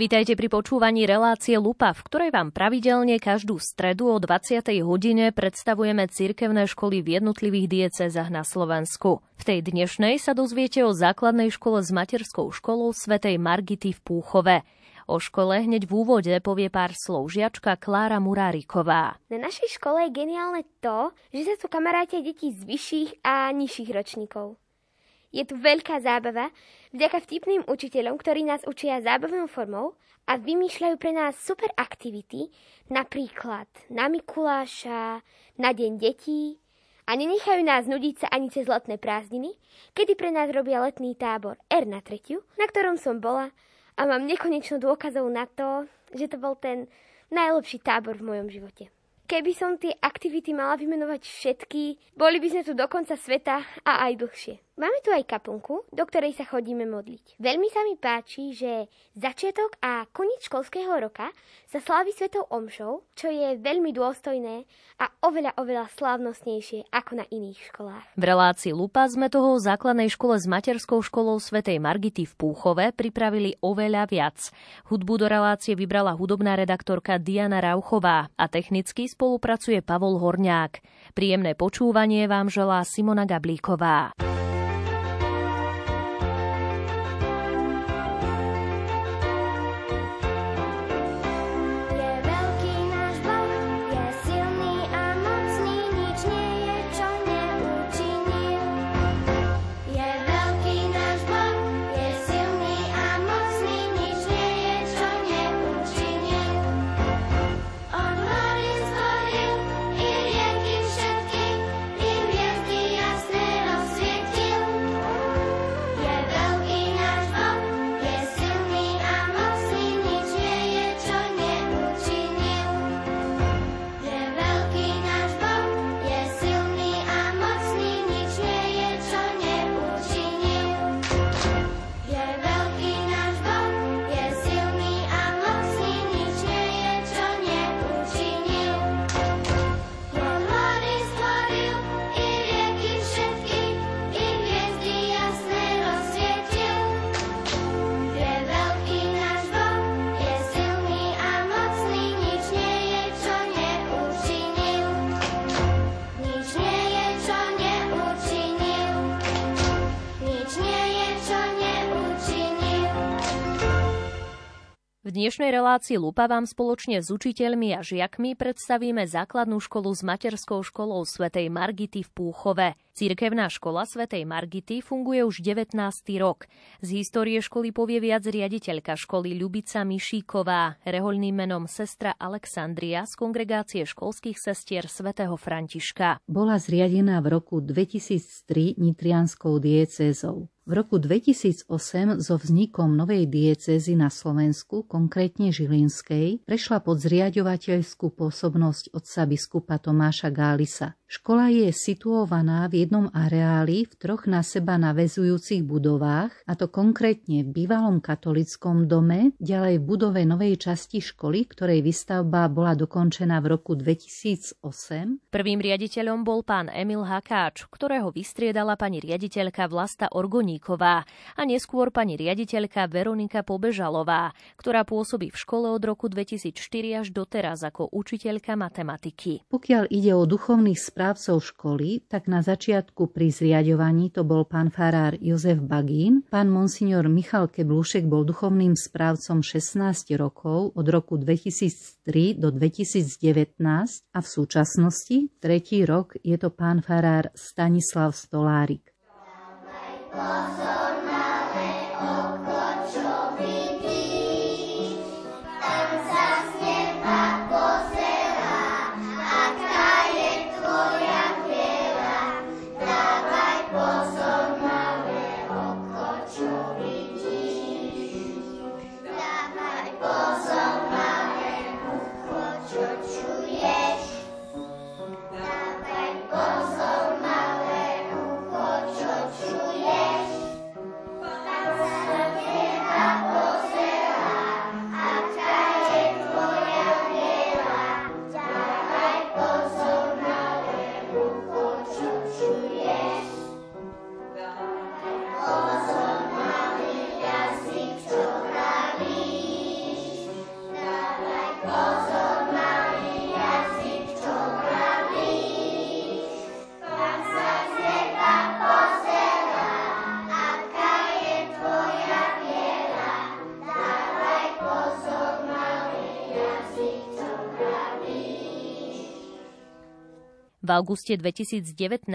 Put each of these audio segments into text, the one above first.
Vítajte pri počúvaní relácie Lupa, v ktorej vám pravidelne každú stredu o 20. hodine predstavujeme cirkevné školy v jednotlivých diecezách na Slovensku. V tej dnešnej sa dozviete o základnej škole s materskou školou svätej Margity v Púchove. O škole hneď v úvode povie pár slov žiačka Klára Muráriková. Na našej škole je geniálne to, že sa tu kamarátia deti z vyšších a nižších ročníkov. Je tu veľká zábava vďaka vtipným učiteľom, ktorí nás učia zábavnou formou a vymýšľajú pre nás super aktivity, napríklad na Mikuláša, na Deň detí a nenechajú nás nudiť sa ani cez letné prázdniny, kedy pre nás robia letný tábor R na tretiu, na ktorom som bola a mám nekonečno dôkazov na to, že to bol ten najlepší tábor v mojom živote. Keby som tie aktivity mala vymenovať všetky, boli by sme tu do konca sveta a aj dlhšie. Máme tu aj kaplnku, do ktorej sa chodíme modliť. Veľmi sa mi páči, že začiatok a koniec školského roka sa slávi svetou omšou, čo je veľmi dôstojné a oveľa, oveľa slávnostnejšie ako na iných školách. V relácii Lupa sme toho v základnej škole s materskou školou svätej Margity v Púchove pripravili oveľa viac. Hudbu do relácie vybrala hudobná redaktorka Diana Rauchová a technicky spolupracuje Pavol Horňák. Príjemné počúvanie vám želá Simona Gablíková. Dnešnej relácii Lupa vám spoločne s učiteľmi a žiakmi predstavíme základnú školu s materskou školou svätej Margity v Púchove. Cirkevná škola svätej Margity funguje už 19. rok. Z histórie školy povie viac riaditeľka školy Ľubica Mišíková, rehoľným menom sestra Alexandria z kongregácie školských sestier svätého Františka. Bola zriadená v roku 2003 nitrianskou diecézou. V roku 2008 so vznikom novej diecézy na Slovensku, konkrétne Žilinskej, prešla pod zriadovateľskú pôsobnosť otca biskupa Tomáša Gálisa. Škola je situovaná v jednom areáli v troch na seba navezujúcich budovách, a to konkrétne v bývalom katolickom dome, ďalej v budove novej časti školy, ktorej výstavba bola dokončená v roku 2008. Prvým riaditeľom bol pán Emil Hakáč, ktorého vystriedala pani riaditeľka Vlasta Orgoníková a neskôr pani riaditeľka Veronika Pobežalová, ktorá pôsobí v škole od roku 2004 až doteraz ako učiteľka matematiky. Pokiaľ ide o duchovných správcov školy, tak na začiatku pri zriadovaní to bol pán farár Jozef Bagín, pán monsignor Michal Keblúšek bol duchovným správcom 16 rokov od roku 2003 do 2019 a v súčasnosti, tretí rok, je to pán farár Stanislav Stolárik. Pozor. V auguste 2019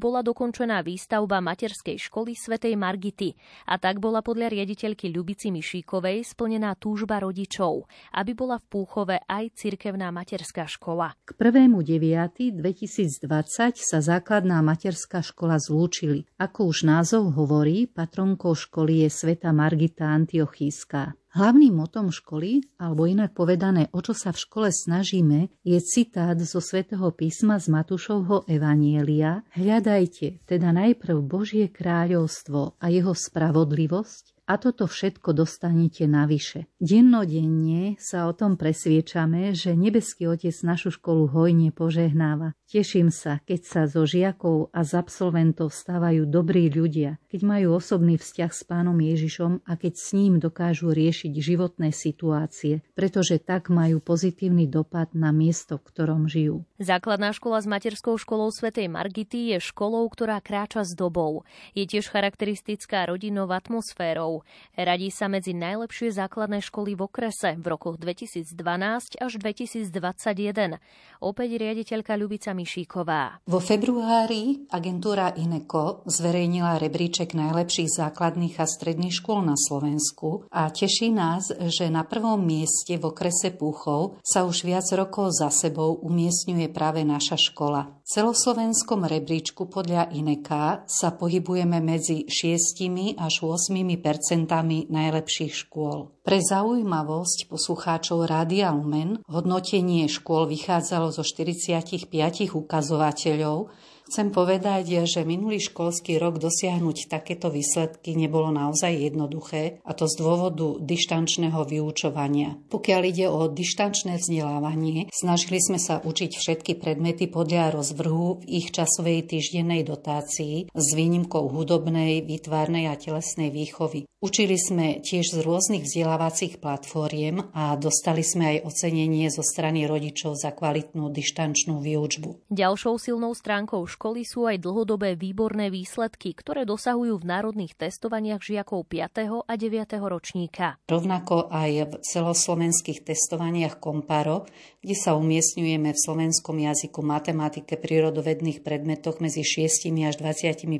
bola dokončená výstavba materskej školy svätej Margity a tak bola podľa riaditeľky Ľubici Mišíkovej splnená túžba rodičov, aby bola v Púchove aj cirkevná materská škola. K 1.9.2020 sa základná materská škola zlúčili. Ako už názov hovorí, patronkou školy je sveta Margita Antiochíska. Hlavným motom školy, alebo inak povedané, o čo sa v škole snažíme, je citát zo svätého písma z Matúšovho Evanielia. Hľadajte teda najprv Božie kráľovstvo a jeho spravodlivosť a toto všetko dostanete navyše. Dennodenne sa o tom presviečame, že nebeský Otec našu školu hojne požehnáva. Teším sa, keď sa zo žiakov a z absolventov stávajú dobrí ľudia, keď majú osobný vzťah s pánom Ježišom a keď s ním dokážu riešiť životné situácie, pretože tak majú pozitívny dopad na miesto, v ktorom žijú. Základná škola s materskou školou svätej Margity je školou, ktorá kráča s dobou. Je tiež charakteristická rodinnou atmosférou. Radí sa medzi najlepšie základné školy v okrese v rokoch 2012 až 2021. Opäť riaditeľka Ľubica Mišíková. Vo februári agentúra INECO zverejnila rebríček najlepších základných a stredných škôl na Slovensku a teší nás, že na prvom mieste v okrese Púchov sa už viac rokov za sebou umiestňuje práve naša škola. Celoslovenskom rebríčku podľa INECA sa pohybujeme medzi 6 až 8 percentami najlepších škôl. Pre zaujímavosť poslucháčov Rádia Lumen hodnotenie škôl vychádzalo zo 45 ukazovateľov, Chcem povedať, že minulý školský rok dosiahnuť takéto výsledky nebolo naozaj jednoduché, a to z dôvodu dištančného vyučovania. Pokiaľ ide o dištančné vzdelávanie, snažili sme sa učiť všetky predmety podľa rozvrhu v ich časovej týždennej dotácii s výnimkou hudobnej, výtvarnej a telesnej výchovy. Učili sme tiež z rôznych vzdelávacích platformiem a dostali sme aj ocenenie zo strany rodičov za kvalitnú dištančnú výučbu. Ďalšou silnou stránkou školy sú aj dlhodobé výborné výsledky, ktoré dosahujú v národných testovaniach žiakov 5. a 9. ročníka. Rovnako aj v celoslovenských testovaniach Komparo, kde sa umiestňujeme v slovenskom jazyku, matematike, prírodovedných predmetoch medzi 6 až 25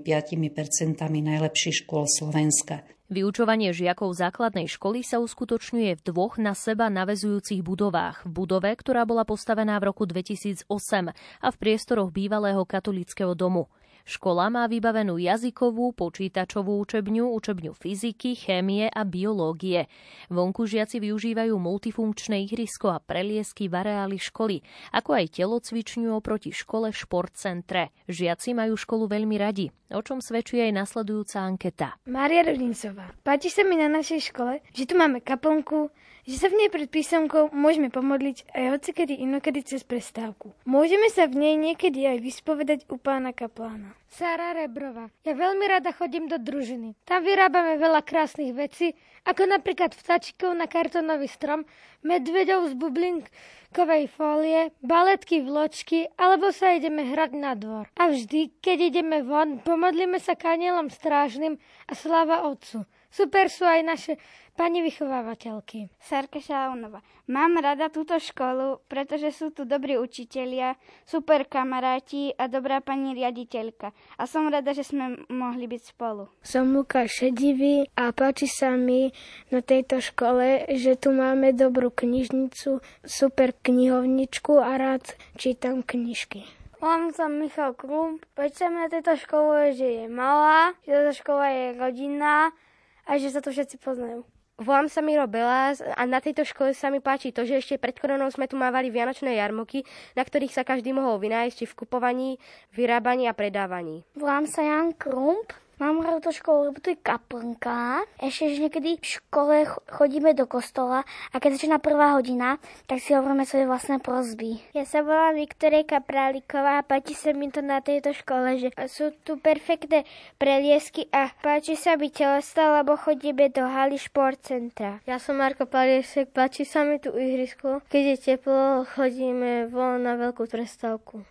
percentami najlepších škôl Slovenska. Vyučovanie žiakov základnej školy sa uskutočňuje v dvoch na seba navezujúcich budovách. V budove, ktorá bola postavená v roku 2008 a v priestoroch bývalého katolického domu. Škola má vybavenú jazykovú, počítačovú učebňu, učebňu fyziky, chémie a biológie. Vonku žiaci využívajú multifunkčné ihrisko a preliesky v areáli školy, ako aj telocvičňu oproti škole v športcentre. Žiaci majú školu veľmi radi, o čom svedčí aj nasledujúca anketa. Mária Rodincová. Páči sa mi na našej škole, že tu máme kaplnku, že sa v nej pred písomkou môžeme pomodliť aj hocikedy inokedy cez prestávku. Môžeme sa v nej niekedy aj vyspovedať u pána kaplána. Sára Rebrova. Ja veľmi rada chodím do družiny. Tam vyrábame veľa krásnych vecí, ako napríklad vtačikov na kartonový strom, medvedov z bublinkovej fólie, baletky vločky, alebo sa ideme hrať na dvor. A vždy, keď ideme von, pomodlíme sa kanielom strážnym a sláva Otcu. Super sú aj naše pani vychovávateľky. Sarka Šaunova. Mám rada túto školu, pretože sú tu dobrí učitelia, super kamaráti a dobrá pani riaditeľka. A som rada, že sme mohli byť spolu. Som Lukáš Šedivý a páči sa mi na tejto škole, že tu máme dobrú knižnicu, super knihovničku a rád čítam knižky. Volám sa Michal sa mi na tejto škole, že je malá, že táto škola je rodinná a že sa to všetci poznajú. Volám sa Miro Belás a na tejto škole sa mi páči to, že ešte pred koronou sme tu mávali vianočné jarmoky, na ktorých sa každý mohol vynájsť či v kupovaní, vyrábaní a predávaní. Volám sa Jan Krump Mám rád to školu, lebo to je kaplnka. Ešte, že niekedy v škole chodíme do kostola a keď začína prvá hodina, tak si hovoríme svoje vlastné prozby. Ja sa volám Viktorejka Práliková a páči sa mi to na tejto škole, že sú tu perfektné preliesky a páči sa mi telesta, lebo chodíme do haly šport centra. Ja som Marko Paliesek, páči sa mi tu ihrisko. Keď je teplo, chodíme von na veľkú trestávku.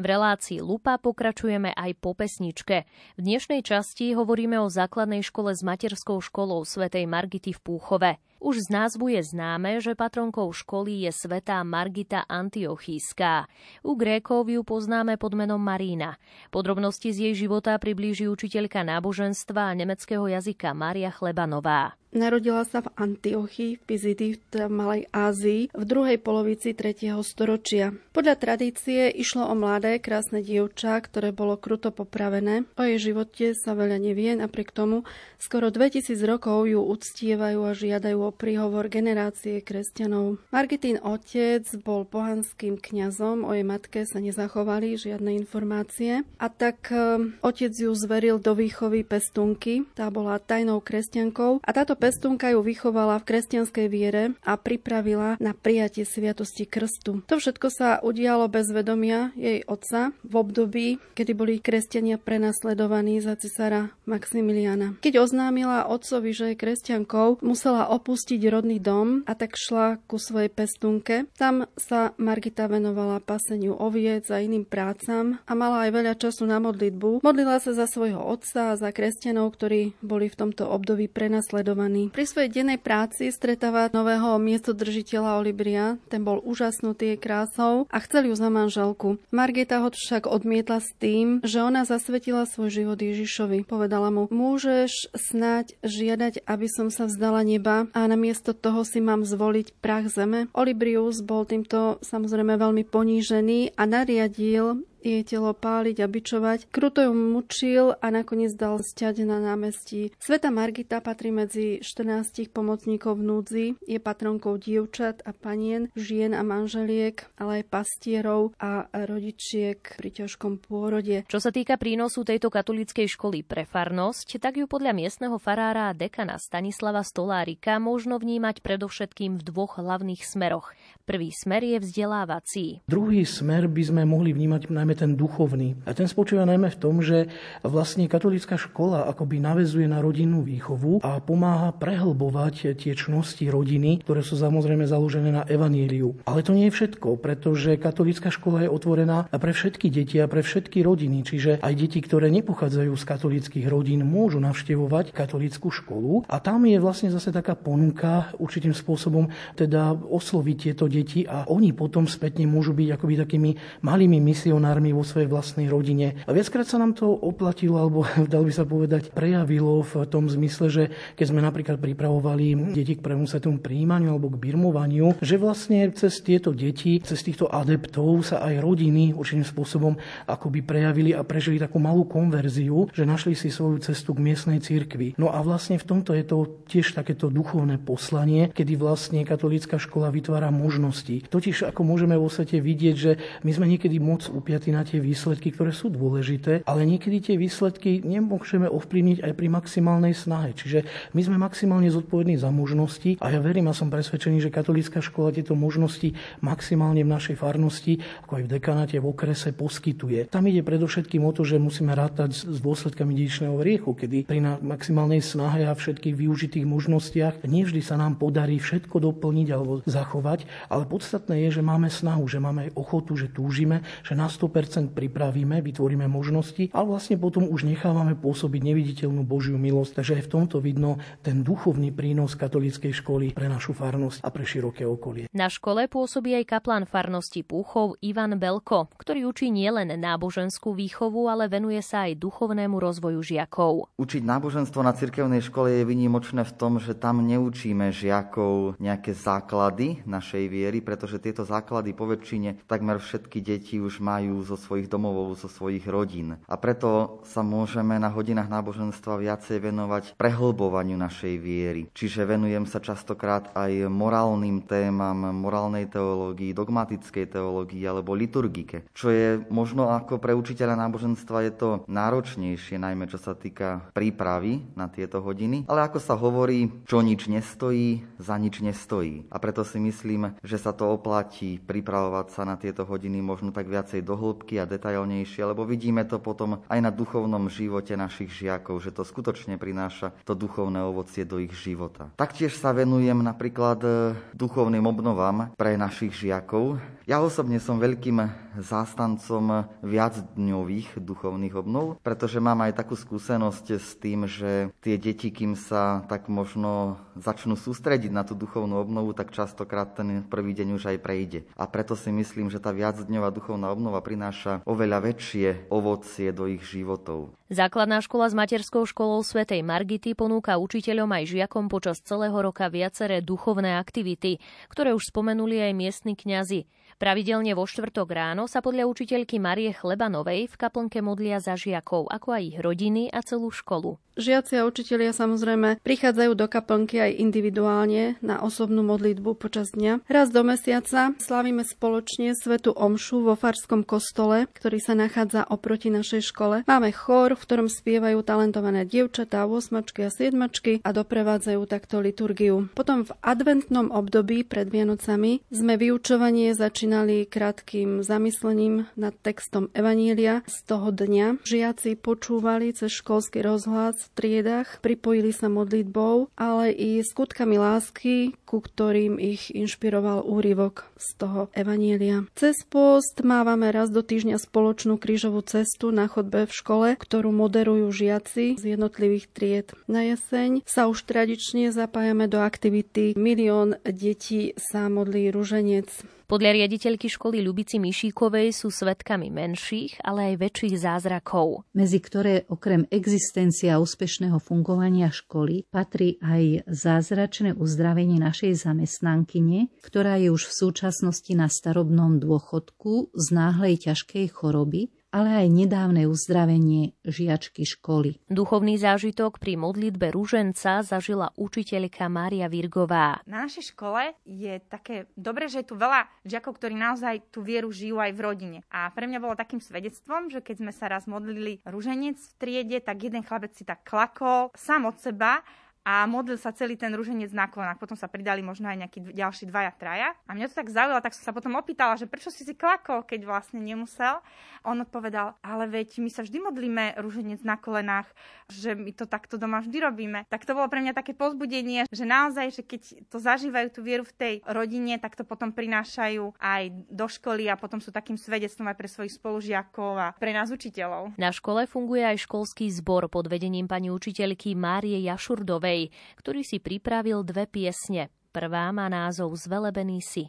V relácii Lupa pokračujeme aj po pesničke. V dnešnej časti hovoríme o základnej škole s materskou školou svätej Margity v Púchove. Už z názvu je známe, že patronkou školy je svetá Margita Antiochíská. U Grékov ju poznáme pod menom Marína. Podrobnosti z jej života priblíži učiteľka náboženstva a nemeckého jazyka Mária Chlebanová. Narodila sa v Antiochii v Pizidi v Malej Ázii v druhej polovici 3. storočia. Podľa tradície išlo o mladé, krásne dievča, ktoré bolo kruto popravené. O jej živote sa veľa nevie, napriek tomu skoro 2000 rokov ju uctievajú a žiadajú o príhovor generácie kresťanov. Margitín otec bol pohanským kňazom, o jej matke sa nezachovali žiadne informácie a tak e, otec ju zveril do výchovy pestunky, tá bola tajnou kresťankou a táto pestunka ju vychovala v kresťanskej viere a pripravila na prijatie sviatosti krstu. To všetko sa udialo bez vedomia jej otca v období, kedy boli kresťania prenasledovaní za cisára Maximiliana. Keď oznámila otcovi, že je kresťankou, musela opustiť rodný dom a tak šla ku svojej pestunke. Tam sa Margita venovala paseniu oviec a iným prácam a mala aj veľa času na modlitbu. Modlila sa za svojho otca a za kresťanov, ktorí boli v tomto období prenasledovaní. Pri svojej dennej práci stretáva nového miestodržiteľa Olibria. Ten bol úžasnutý jej krásou a chcel ju za manželku. Margita ho však odmietla s tým, že ona zasvetila svoj život Ježišovi. Povedala mu, môžeš snať žiadať, aby som sa vzdala neba a namiesto toho si mám zvoliť prach zeme. Olibrius bol týmto samozrejme veľmi ponížený a nariadil jej telo páliť a bičovať. Kruto ju mučil a nakoniec dal sťať na námestí. Sveta Margita patrí medzi 14 pomocníkov v núdzi, je patronkou dievčat a panien, žien a manželiek, ale aj pastierov a rodičiek pri ťažkom pôrode. Čo sa týka prínosu tejto katolíckej školy pre farnosť, tak ju podľa miestneho farára a dekana Stanislava Stolárika možno vnímať predovšetkým v dvoch hlavných smeroch. Prvý smer je vzdelávací. Druhý smer by sme mohli vnímať najmä ten duchovný. A ten spočíva najmä v tom, že vlastne katolícka škola akoby navezuje na rodinnú výchovu a pomáha prehlbovať tie čnosti rodiny, ktoré sú samozrejme založené na evaníliu. Ale to nie je všetko, pretože katolícka škola je otvorená pre všetky deti a pre všetky rodiny. Čiže aj deti, ktoré nepochádzajú z katolíckých rodín, môžu navštevovať katolícku školu. A tam je vlastne zase taká ponuka určitým spôsobom teda osloviť tieto deti deti a oni potom spätne môžu byť akoby takými malými misionármi vo svojej vlastnej rodine. A viackrát sa nám to oplatilo, alebo dal by sa povedať, prejavilo v tom zmysle, že keď sme napríklad pripravovali deti k prvému svetom príjmaniu alebo k birmovaniu, že vlastne cez tieto deti, cez týchto adeptov sa aj rodiny určitým spôsobom akoby prejavili a prežili takú malú konverziu, že našli si svoju cestu k miestnej cirkvi. No a vlastne v tomto je to tiež takéto duchovné poslanie, kedy vlastne katolícka škola vytvára možnosť možností. Totiž ako môžeme vo svete vidieť, že my sme niekedy moc upiatí na tie výsledky, ktoré sú dôležité, ale niekedy tie výsledky nemôžeme ovplyvniť aj pri maximálnej snahe. Čiže my sme maximálne zodpovední za možnosti a ja verím a som presvedčený, že katolícka škola tieto možnosti maximálne v našej farnosti, ako aj v dekanáte, v okrese poskytuje. Tam ide predovšetkým o to, že musíme rátať s dôsledkami dedičného riechu, kedy pri maximálnej snahe a všetkých využitých možnostiach nevždy sa nám podarí všetko doplniť alebo zachovať, ale ale podstatné je, že máme snahu, že máme aj ochotu, že túžime, že na 100% pripravíme, vytvoríme možnosti a vlastne potom už nechávame pôsobiť neviditeľnú Božiu milosť. Takže aj v tomto vidno ten duchovný prínos katolíckej školy pre našu farnosť a pre široké okolie. Na škole pôsobí aj kaplán farnosti Púchov Ivan Belko, ktorý učí nielen náboženskú výchovu, ale venuje sa aj duchovnému rozvoju žiakov. Učiť náboženstvo na cirkevnej škole je vynimočné v tom, že tam neučíme žiakov nejaké základy našej viery, viery, pretože tieto základy po väčšine takmer všetky deti už majú zo svojich domovov, zo svojich rodín. A preto sa môžeme na hodinách náboženstva viacej venovať prehlbovaniu našej viery. Čiže venujem sa častokrát aj morálnym témam, morálnej teológii, dogmatickej teológii alebo liturgike. Čo je možno ako pre učiteľa náboženstva je to náročnejšie, najmä čo sa týka prípravy na tieto hodiny. Ale ako sa hovorí, čo nič nestojí, za nič nestojí. A preto si myslím, že sa to oplatí pripravovať sa na tieto hodiny možno tak viacej dohlbky a detailnejšie, lebo vidíme to potom aj na duchovnom živote našich žiakov, že to skutočne prináša to duchovné ovocie do ich života. Taktiež sa venujem napríklad e, duchovným obnovám pre našich žiakov. Ja osobne som veľkým zástancom viacdňových duchovných obnov, pretože mám aj takú skúsenosť s tým, že tie deti, kým sa tak možno začnú sústrediť na tú duchovnú obnovu, tak častokrát ten prvý deň už aj prejde. A preto si myslím, že tá viacdňová duchovná obnova prináša oveľa väčšie ovocie do ich životov. Základná škola s materskou školou svätej Margity ponúka učiteľom aj žiakom počas celého roka viaceré duchovné aktivity, ktoré už spomenuli aj miestni kňazi. Pravidelne vo štvrtok ráno sa podľa učiteľky Marie Chlebanovej v kaplnke modlia za žiakov, ako aj ich rodiny a celú školu. Žiaci a učitelia samozrejme prichádzajú do kaplnky aj individuálne na osobnú modlitbu počas dňa. Raz do mesiaca slavíme spoločne svetu omšu vo Farskom kostole, ktorý sa nachádza oproti našej škole. Máme chór, v ktorom spievajú talentované dievčatá, 8 a 7 a doprevádzajú takto liturgiu. Potom v adventnom období pred Vianocami sme vyučovanie začínali krátkým zamyslením nad textom Evanília z toho dňa. Žiaci počúvali cez školský rozhlas triedach, pripojili sa modlitbou, ale i skutkami lásky, ku ktorým ich inšpiroval úryvok z toho Evanielia. Cez post mávame raz do týždňa spoločnú krížovú cestu na chodbe v škole, ktorú moderujú žiaci z jednotlivých tried. Na jeseň sa už tradične zapájame do aktivity Milión detí sa modlí ruženec. Podľa riaditeľky školy Ľubici Mišíkovej sú svetkami menších, ale aj väčších zázrakov. Medzi ktoré okrem existencia úspešného fungovania školy patrí aj zázračné uzdravenie našej zamestnankyne, ktorá je už v súčasnosti na starobnom dôchodku z náhlej ťažkej choroby, ale aj nedávne uzdravenie žiačky školy. Duchovný zážitok pri modlitbe rúženca zažila učiteľka Mária Virgová. Na našej škole je také dobre, že je tu veľa žiakov, ktorí naozaj tú vieru žijú aj v rodine. A pre mňa bolo takým svedectvom, že keď sme sa raz modlili rúženec v triede, tak jeden chlapec si tak klakol sám od seba a modlil sa celý ten rúženec na klonách. Potom sa pridali možno aj nejakí ďalší dvaja, traja. A mňa to tak zaujalo, tak som sa potom opýtala, že prečo si si klakol, keď vlastne nemusel. On odpovedal, ale veď my sa vždy modlíme rúženec na kolenách, že my to takto doma vždy robíme. Tak to bolo pre mňa také pozbudenie, že naozaj, že keď to zažívajú tú vieru v tej rodine, tak to potom prinášajú aj do školy a potom sú takým svedectvom aj pre svojich spolužiakov a pre nás učiteľov. Na škole funguje aj školský zbor pod vedením pani učiteľky Márie Jašurdovej Ďurovej, ktorý si pripravil dve piesne. Prvá má názov Zvelebený si.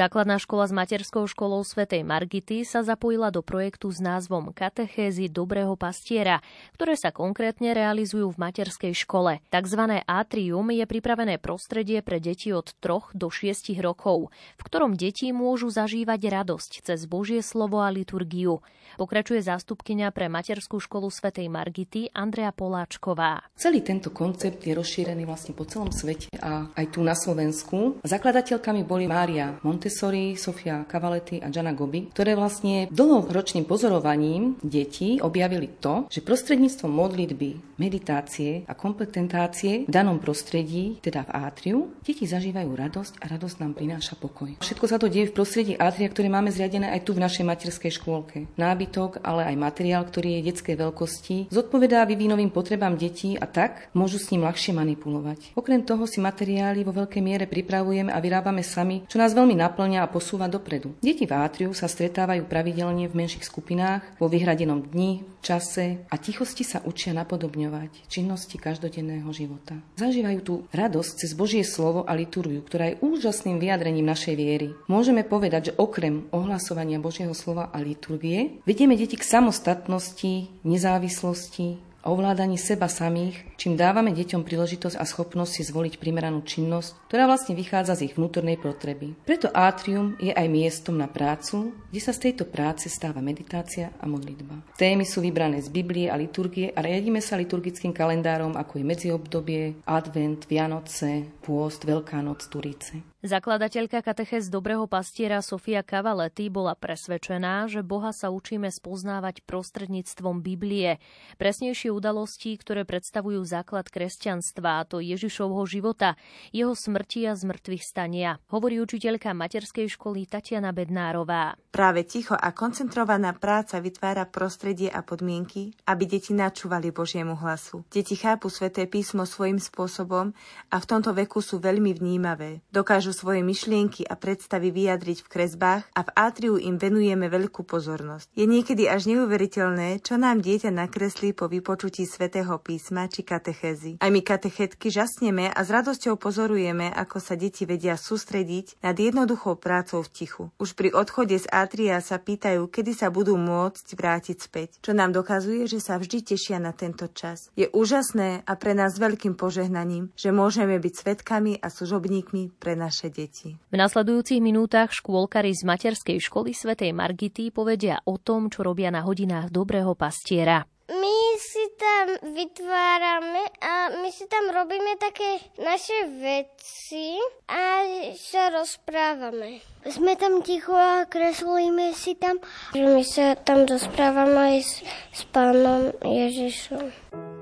Základná škola s materskou školou svätej Margity sa zapojila do projektu s názvom Katechézy dobrého pastiera, ktoré sa konkrétne realizujú v materskej škole. Takzvané atrium je pripravené prostredie pre deti od 3 do 6 rokov, v ktorom deti môžu zažívať radosť cez Božie slovo a liturgiu. Pokračuje zástupkynia pre materskú školu svätej Margity Andrea Poláčková. Celý tento koncept je rozšírený vlastne po celom svete a aj tu na Slovensku. Zakladateľkami boli Mária Mont Montessori, Sofia Cavaletti a Gianna Gobi, ktoré vlastne dlhoročným pozorovaním detí objavili to, že prostredníctvom modlitby, meditácie a kompetentácie v danom prostredí, teda v átriu, deti zažívajú radosť a radosť nám prináša pokoj. Všetko sa to deje v prostredí átria, ktoré máme zriadené aj tu v našej materskej škôlke. Nábytok, ale aj materiál, ktorý je detskej veľkosti, zodpovedá vyvínovým potrebám detí a tak môžu s ním ľahšie manipulovať. Okrem toho si materiály vo veľkej miere pripravujeme a vyrábame sami, čo nás veľmi naplňa a posúva dopredu. Deti v átriu sa stretávajú pravidelne v menších skupinách, vo vyhradenom dni, čase a tichosti sa učia napodobňovať činnosti každodenného života. Zažívajú tú radosť cez Božie slovo a liturgiu, ktorá je úžasným vyjadrením našej viery. Môžeme povedať, že okrem ohlasovania Božieho slova a liturgie vedieme deti k samostatnosti, nezávislosti, ovládaní seba samých, čím dávame deťom príležitosť a schopnosť si zvoliť primeranú činnosť, ktorá vlastne vychádza z ich vnútornej potreby. Preto átrium je aj miestom na prácu, kde sa z tejto práce stáva meditácia a modlitba. Témy sú vybrané z Biblie a liturgie a riadíme sa liturgickým kalendárom, ako je medziobdobie, advent, Vianoce, pôst, Veľká noc, Turice. Zakladateľka katechez Dobrého pastiera Sofia Cavaletti bola presvedčená, že Boha sa učíme spoznávať prostredníctvom Biblie. Presnejšie udalosti, ktoré predstavujú základ kresťanstva, a to Ježišovho života, jeho smrti a zmrtvých stania, hovorí učiteľka materskej školy Tatiana Bednárová. Práve ticho a koncentrovaná práca vytvára prostredie a podmienky, aby deti načúvali Božiemu hlasu. Deti chápu sväté písmo svojim spôsobom a v tomto veku sú veľmi vnímavé. Dokážu dokážu svoje myšlienky a predstavy vyjadriť v kresbách a v átriu im venujeme veľkú pozornosť. Je niekedy až neuveriteľné, čo nám dieťa nakreslí po vypočutí svätého písma či katechézy. Aj my katechetky žasneme a s radosťou pozorujeme, ako sa deti vedia sústrediť nad jednoduchou prácou v tichu. Už pri odchode z átria sa pýtajú, kedy sa budú môcť vrátiť späť, čo nám dokazuje, že sa vždy tešia na tento čas. Je úžasné a pre nás veľkým požehnaním, že môžeme byť svetkami a služobníkmi pre naše naše deti. V nasledujúcich minútach škôlkari z materskej školy svätej Margity povedia o tom, čo robia na hodinách dobrého pastiera. My si tam vytvárame a my si tam robíme také naše veci a sa rozprávame. Sme tam ticho a kreslíme si tam. My sa tam rozprávame aj s, s pánom Ježišom.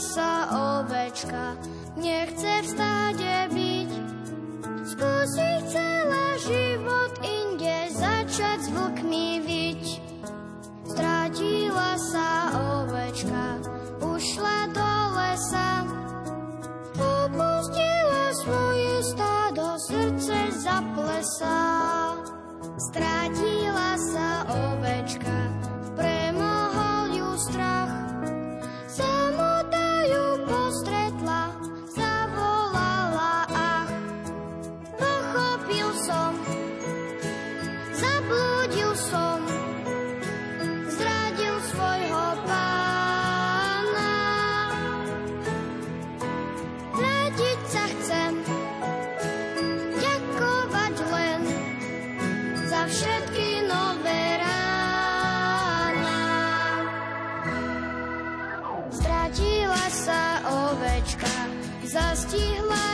Sa ovečka, nechce v stáde byť. Skúsi celá život inde začať s vlkmi vyť. Strátila sa ovečka, ušla do lesa, opustila svoje stádo, srdce zaplesá. Strátila sa ovečka, stihla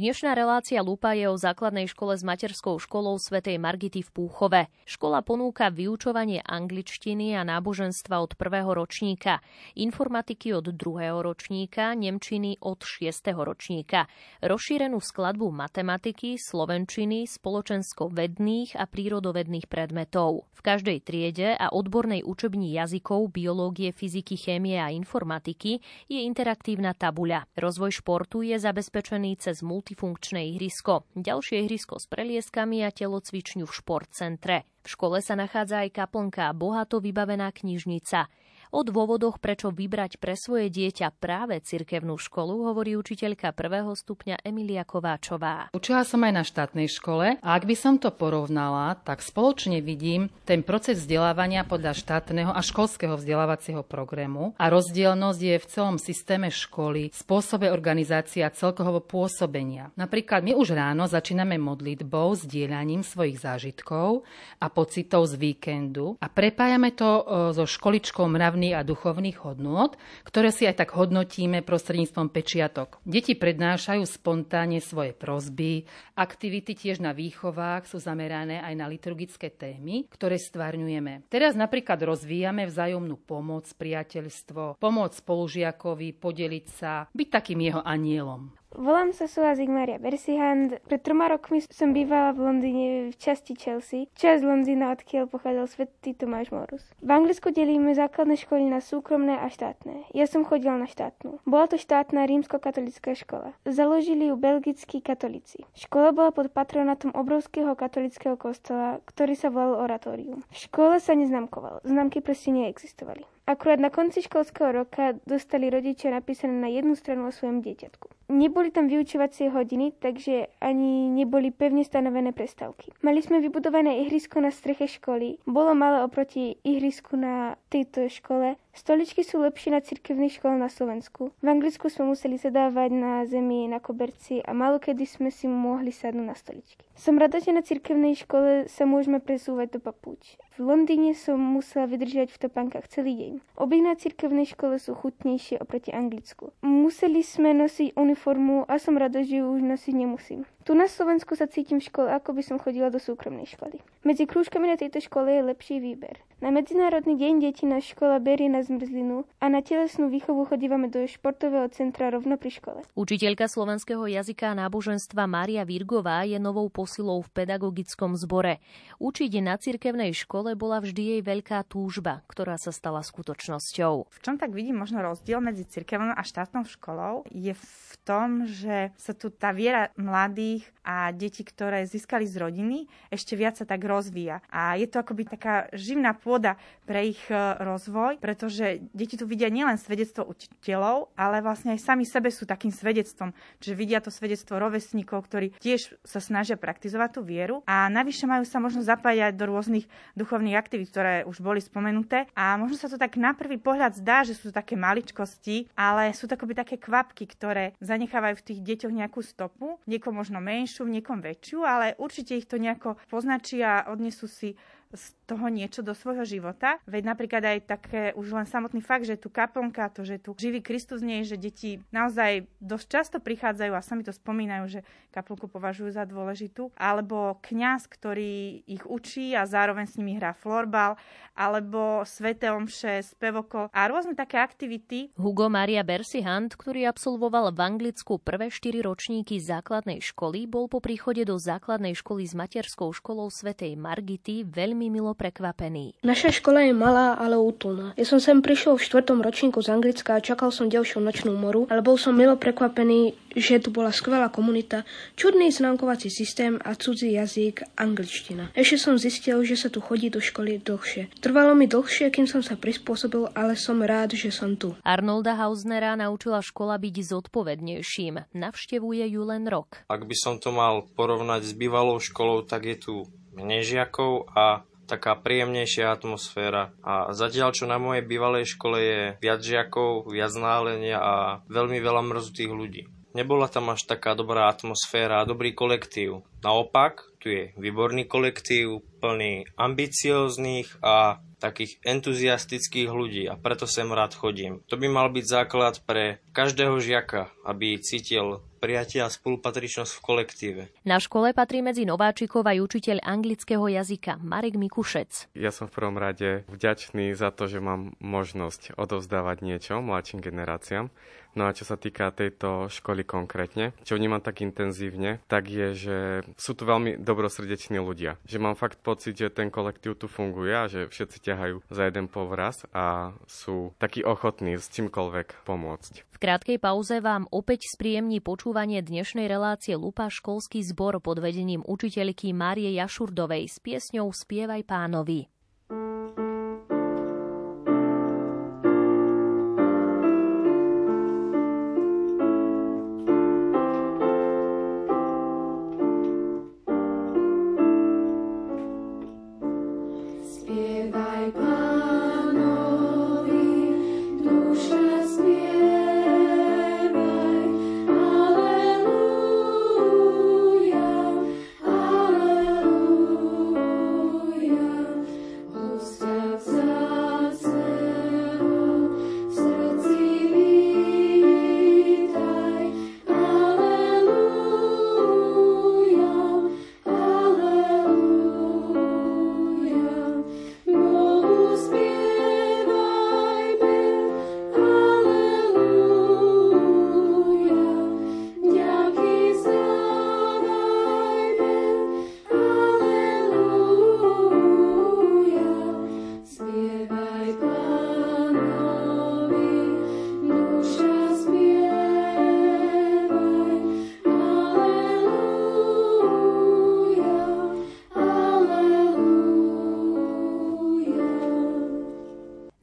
Dnešná relácia Lupa je o základnej škole s materskou školou svätej Margity v Púchove. Škola ponúka vyučovanie angličtiny a náboženstva od prvého ročníka, informatiky od druhého ročníka, nemčiny od šiestého ročníka, rozšírenú skladbu matematiky, slovenčiny, spoločensko-vedných a prírodovedných predmetov. V každej triede a odbornej učební jazykov, biológie, fyziky, chémie a informatiky je interaktívna tabuľa. Rozvoj športu je zabezpečený cez multifunkčné ihrisko, ďalšie ihrisko s prelieskami a telocvičňu v športcentre. V škole sa nachádza aj kaplnka a bohato vybavená knižnica. O dôvodoch, prečo vybrať pre svoje dieťa práve cirkevnú školu, hovorí učiteľka prvého stupňa Emilia Kováčová. Učila som aj na štátnej škole a ak by som to porovnala, tak spoločne vidím ten proces vzdelávania podľa štátneho a školského vzdelávacieho programu a rozdielnosť je v celom systéme školy, spôsobe organizácia a celkového pôsobenia. Napríklad my už ráno začíname modlitbou, dielaním svojich zážitkov a pocitov z víkendu a prepájame to e, so školičkou mravných morálnych a duchovných hodnôt, ktoré si aj tak hodnotíme prostredníctvom pečiatok. Deti prednášajú spontánne svoje prozby, aktivity tiež na výchovách sú zamerané aj na liturgické témy, ktoré stvárňujeme. Teraz napríklad rozvíjame vzájomnú pomoc, priateľstvo, pomoc spolužiakovi, podeliť sa, byť takým jeho anielom. Volám sa Sula Zigmaria Bersihand. Pred troma rokmi som bývala v Londýne v časti Chelsea, časť Londýna, odkiaľ pochádzal svetý Tomáš Morus. V Anglicku delíme základné školy na súkromné a štátne. Ja som chodila na štátnu. Bola to štátna rímsko-katolická škola. Založili ju belgickí katolíci. Škola bola pod patronatom obrovského katolického kostola, ktorý sa volal Oratórium. V škole sa neznámkovalo. Známky proste neexistovali. Akurát na konci školského roka dostali rodičia napísané na jednu stranu o svojom dieťatku. Neboli tam vyučovacie hodiny, takže ani neboli pevne stanovené prestávky. Mali sme vybudované ihrisko na streche školy. Bolo malé oproti ihrisku na tejto škole. Stoličky sú lepšie na cirkevných školách na Slovensku. V Anglicku sme museli sedávať na zemi, na koberci a malo kedy sme si mohli sadnúť na stoličky. Som rada, že na cirkevnej škole sa môžeme presúvať do papúč. V Londýne som musela vydržať v topánkach celý deň. Oby na cirkevnej škole sú chutnejšie oproti Anglicku. Museli sme nosiť uniformu a som rada, že ju už nosiť nemusím. Tu na Slovensku sa cítim v škole, ako by som chodila do súkromnej školy. Medzi krúžkami na tejto škole je lepší výber. Na Medzinárodný deň detí na škola berie na zmrzlinu a na telesnú výchovu chodívame do športového centra rovno pri škole. Učiteľka slovenského jazyka a náboženstva Mária Virgová je novou posilou v pedagogickom zbore. Učiť na cirkevnej škole bola vždy jej veľká túžba, ktorá sa stala skutočnosťou. V čom tak vidím možno rozdiel medzi cirkevnou a štátnou školou je v tom, že sa tu tá viera mladých mladých a detí, ktoré získali z rodiny, ešte viac sa tak rozvíja. A je to akoby taká živná pôda pre ich e, rozvoj, pretože deti tu vidia nielen svedectvo učiteľov, ale vlastne aj sami sebe sú takým svedectvom. Čiže vidia to svedectvo rovesníkov, ktorí tiež sa snažia praktizovať tú vieru a navyše majú sa možno zapájať do rôznych duchovných aktivít, ktoré už boli spomenuté. A možno sa to tak na prvý pohľad zdá, že sú to také maličkosti, ale sú to akoby také kvapky, ktoré zanechávajú v tých deťoch nejakú stopu, niekomu možno menšiu, niekom väčšiu, ale určite ich to nejako poznačí a odnesú si z toho niečo do svojho života. Veď napríklad aj také už len samotný fakt, že tu kaplnka, to, že tu živý Kristus nie že deti naozaj dosť často prichádzajú a sami to spomínajú, že kaplnku považujú za dôležitú, alebo kňaz, ktorý ich učí a zároveň s nimi hrá florbal, alebo svete omše, spevoko a rôzne také aktivity. Hugo Maria Bersihant, ktorý absolvoval v Anglicku prvé štyri ročníky základnej školy, bol po príchode do základnej školy s materskou školou svätej Margity veľmi veľmi milo prekvapený. Naša škola je malá, ale útulná. Ja som sem prišiel v štvrtom ročníku z Anglicka a čakal som ďalšiu nočnú moru, ale bol som milo prekvapený, že tu bola skvelá komunita, čudný známkovací systém a cudzí jazyk angličtina. Ešte som zistil, že sa tu chodí do školy dlhšie. Trvalo mi dlhšie, kým som sa prispôsobil, ale som rád, že som tu. Arnolda Hausnera naučila škola byť zodpovednejším. Navštevuje ju len rok. Ak by som to mal porovnať s bývalou školou, tak je tu menej žiakov a taká príjemnejšia atmosféra. A zatiaľ, čo na mojej bývalej škole je viac žiakov, viac nálenia a veľmi veľa mrzutých ľudí. Nebola tam až taká dobrá atmosféra a dobrý kolektív. Naopak, tu je výborný kolektív, plný ambicióznych a takých entuziastických ľudí a preto sem rád chodím. To by mal byť základ pre každého žiaka, aby cítil prijatie a spolupatričnosť v kolektíve. Na škole patrí medzi nováčikov aj učiteľ anglického jazyka Marek Mikušec. Ja som v prvom rade vďačný za to, že mám možnosť odovzdávať niečo mladším generáciám No a čo sa týka tejto školy konkrétne, čo vnímam tak intenzívne, tak je, že sú tu veľmi dobrosrdeční ľudia. Že mám fakt pocit, že ten kolektív tu funguje a že všetci ťahajú za jeden povraz a sú takí ochotní s čímkoľvek pomôcť. V krátkej pauze vám opäť spríjemní počúvanie dnešnej relácie Lupa školský zbor pod vedením učiteľky Márie Jašurdovej s piesňou Spievaj pánovi.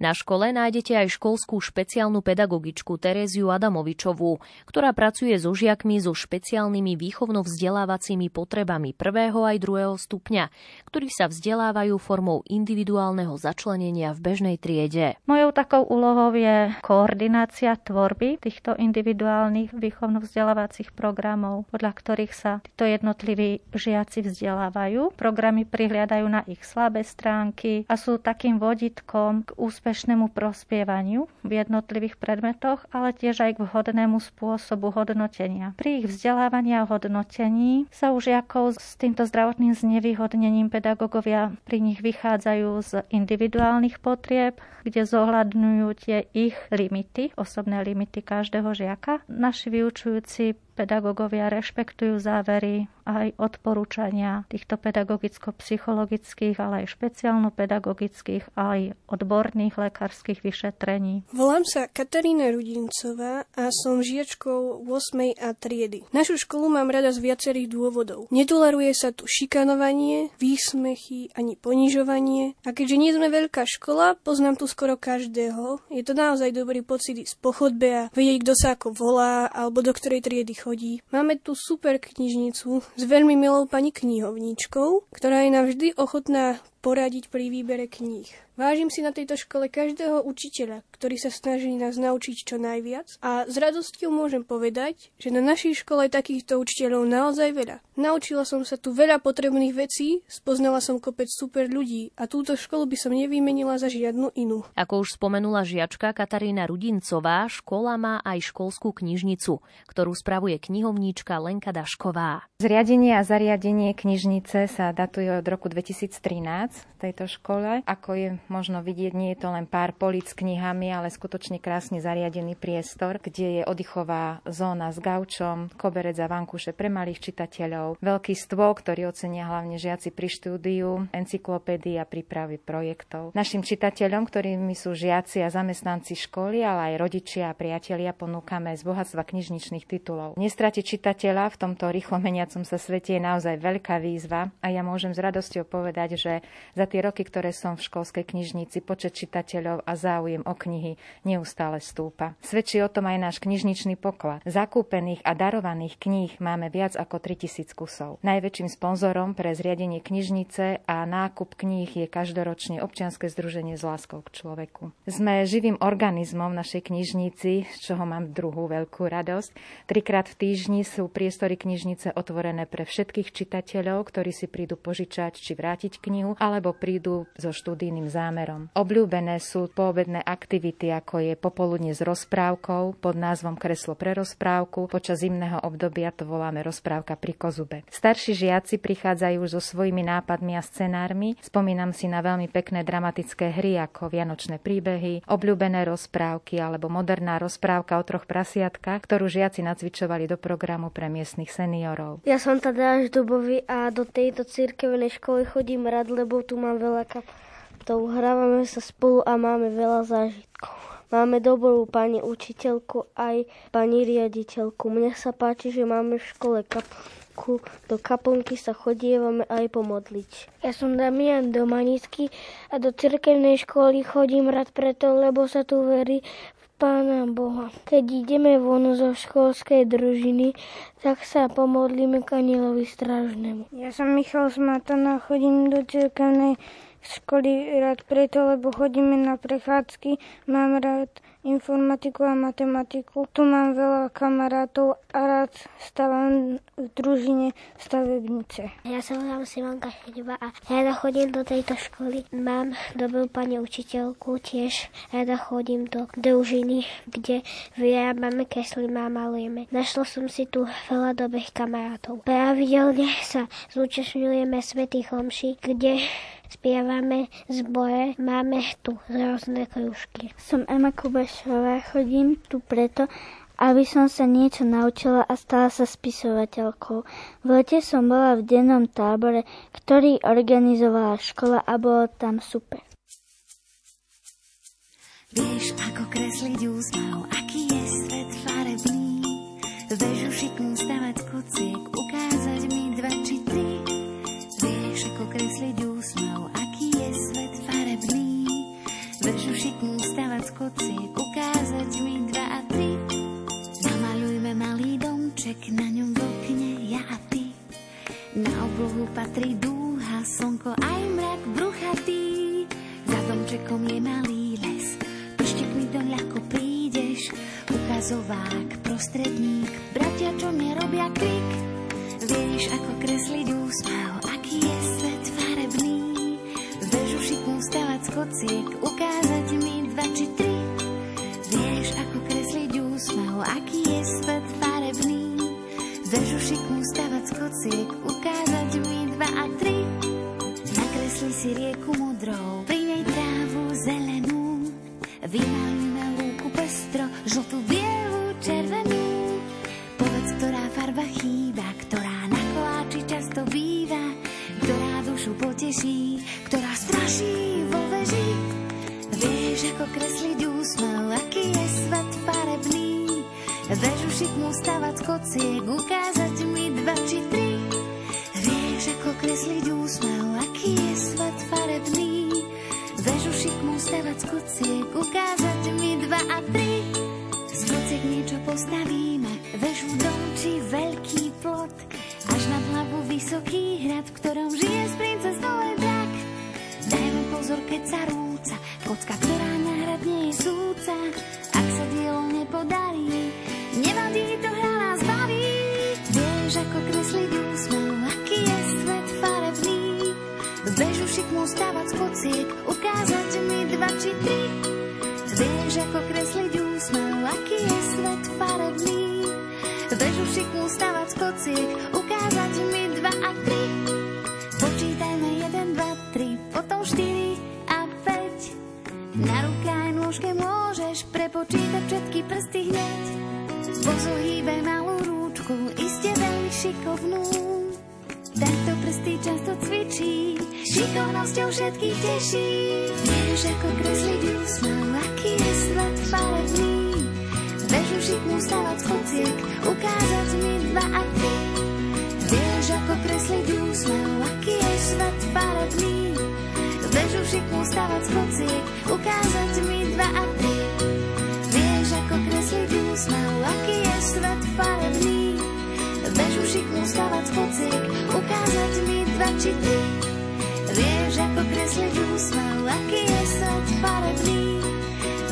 Na škole nájdete aj školskú špeciálnu pedagogičku Tereziu Adamovičovú, ktorá pracuje so žiakmi so špeciálnymi výchovno-vzdelávacími potrebami prvého aj druhého stupňa, ktorí sa vzdelávajú formou individuálneho začlenenia v bežnej triede. Mojou takou úlohou je koordinácia tvorby týchto individuálnych výchovno-vzdelávacích programov, podľa ktorých sa títo jednotliví žiaci vzdelávajú. Programy prihliadajú na ich slabé stránky a sú takým vodítkom k úspešnosti úspešnému prospievaniu v jednotlivých predmetoch, ale tiež aj k vhodnému spôsobu hodnotenia. Pri ich vzdelávaní a hodnotení sa už ako s týmto zdravotným znevýhodnením pedagógovia pri nich vychádzajú z individuálnych potrieb, kde zohľadňujú tie ich limity, osobné limity každého žiaka. Naši vyučujúci pedagógovia rešpektujú závery aj odporúčania týchto pedagogicko-psychologických, ale aj špeciálno-pedagogických, aj odborných lekárskych vyšetrení. Volám sa Katarína Rudincová a som žiačkou 8. a triedy. Našu školu mám rada z viacerých dôvodov. Netoleruje sa tu šikanovanie, výsmechy ani ponižovanie a keďže nie sme veľká škola, poznám tu skoro každého. Je to naozaj dobrý pocit z pochodbe a vedieť, kto sa ako volá alebo do ktorej triedy chodí. Máme tu super knižnicu s veľmi milou pani knihovníčkou, ktorá je navždy ochotná poradiť pri výbere kníh. Vážim si na tejto škole každého učiteľa, ktorý sa snaží nás naučiť čo najviac a s radosťou môžem povedať, že na našej škole je takýchto učiteľov naozaj veľa. Naučila som sa tu veľa potrebných vecí, spoznala som kopec super ľudí a túto školu by som nevymenila za žiadnu inú. Ako už spomenula žiačka Katarína Rudincová, škola má aj školskú knižnicu, ktorú spravuje knihovníčka Lenka Dašková. Zriadenie a zariadenie knižnice sa datuje od roku 2013 v tejto škole. Ako je možno vidieť, nie je to len pár polic s knihami, ale skutočne krásne zariadený priestor, kde je oddychová zóna s gaučom, koberec a vankúše pre malých čitateľov, veľký stôl, ktorý ocenia hlavne žiaci pri štúdiu, encyklopédii a prípravy projektov. Našim čitateľom, ktorými sú žiaci a zamestnanci školy, ale aj rodičia a priatelia, ponúkame z bohatstva knižničných titulov. Nestratiť čitateľa v tomto rýchlo meniacom sa svete je naozaj veľká výzva a ja môžem s radosťou povedať, že za tie roky, ktoré som v školskej knižnici, počet čitateľov a záujem o knihy neustále stúpa. Svedčí o tom aj náš knižničný poklad. Zakúpených a darovaných kníh máme viac ako 3000 kusov. Najväčším sponzorom pre zriadenie knižnice a nákup kníh je každoročne občianske združenie s láskou k človeku. Sme živým organizmom v našej knižnici, z čoho mám druhú veľkú radosť. Trikrát v týždni sú priestory knižnice otvorené pre všetkých čitateľov, ktorí si prídu požičať či vrátiť knihu alebo prídu so študijným zámerom. Obľúbené sú poobedné aktivity, ako je popoludne s rozprávkou pod názvom Kreslo pre rozprávku. Počas zimného obdobia to voláme rozprávka pri kozube. Starší žiaci prichádzajú so svojimi nápadmi a scenármi. Spomínam si na veľmi pekné dramatické hry ako Vianočné príbehy, obľúbené rozprávky alebo moderná rozprávka o troch prasiatkách, ktorú žiaci nacvičovali do programu pre miestnych seniorov. Ja som Tadeáš Dubový a do tejto cirkevnej školy chodím rád, lebo tu mám veľa kapitov. Hrávame sa spolu a máme veľa zážitkov. Máme dobrú pani učiteľku aj pani riaditeľku. Mne sa páči, že máme v škole kapku. Do kaplnky sa chodievame aj pomodliť. Ja som Damian Domanický a do cirkevnej školy chodím rád preto, lebo sa tu verí Pána Boha. Keď ideme von zo školskej družiny, tak sa pomodlíme k anielovi strážnemu. Ja som Michal Smatana, chodím do cirkevnej školy rád preto, lebo chodíme na prechádzky, mám rád informatiku a matematiku. Tu mám veľa kamarátov a rád stávam v družine stavebnice. Ja sa volám Simonka Chediva a rada chodím do tejto školy. Mám dobrú pani učiteľku tiež. Rada chodím do družiny, kde vyrábame, kreslíme a malujeme. Našla som si tu veľa dobrých kamarátov. Pravidelne sa zúčastňujeme svätých homší, kde spievame zboje, máme tu rôzne kružky. Som Ema Kubešová, chodím tu preto, aby som sa niečo naučila a stala sa spisovateľkou. V lete som bola v dennom tábore, ktorý organizovala škola a bolo tam super. Vieš, ako kresliť úsmav, aký je svet farebný. Vežu šiknú stavať kociek, Ako kresliť úsmav, aký je svet farebný. Vežu šiknú stavať kociek, ukázať mi dva a tri. Namaľujme malý domček, na ňom v okne ja a ty. Na oblohu patrí dúha, slnko aj mrak bruchatý. Za domčekom je malý les, mi do ľahko prídeš. Ukazovák, prostredník, bratia, čo nerobia krik. Vieš, ako kresliť úsmav, kociek, ukázať mi dva či tri. Kociek, ukázať mi dva a tri. Počítajme jeden, dva, tri, potom štyri a päť. Na ruke aj nôžke môžeš prepočítať všetky prsty hneď. Hýbe malú rúčku, iste veľmi šikovnú. Takto prsty často cvičí, šikovnosťou všetkých teší. Vieš, ako kresliť úsmev, aký je svet farebný. Vežu šiknú stavať z ukázať mi dva a tri. Vieš, ako kresliť úsmev, aký je svet farebný. Vežu šiknú stavať z kociek, ukázať mi dva a tri. Vieš, ako kresliť úsmev, aký je svet farebný. Vežu šiknú stavať z kociek, ukázať mi dva či tri. Vieš, ako kresliť úsmev, aký je svet farebný.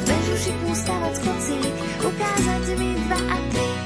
Vežu šiknú stavať z kociek, ukázať mi dva a tri.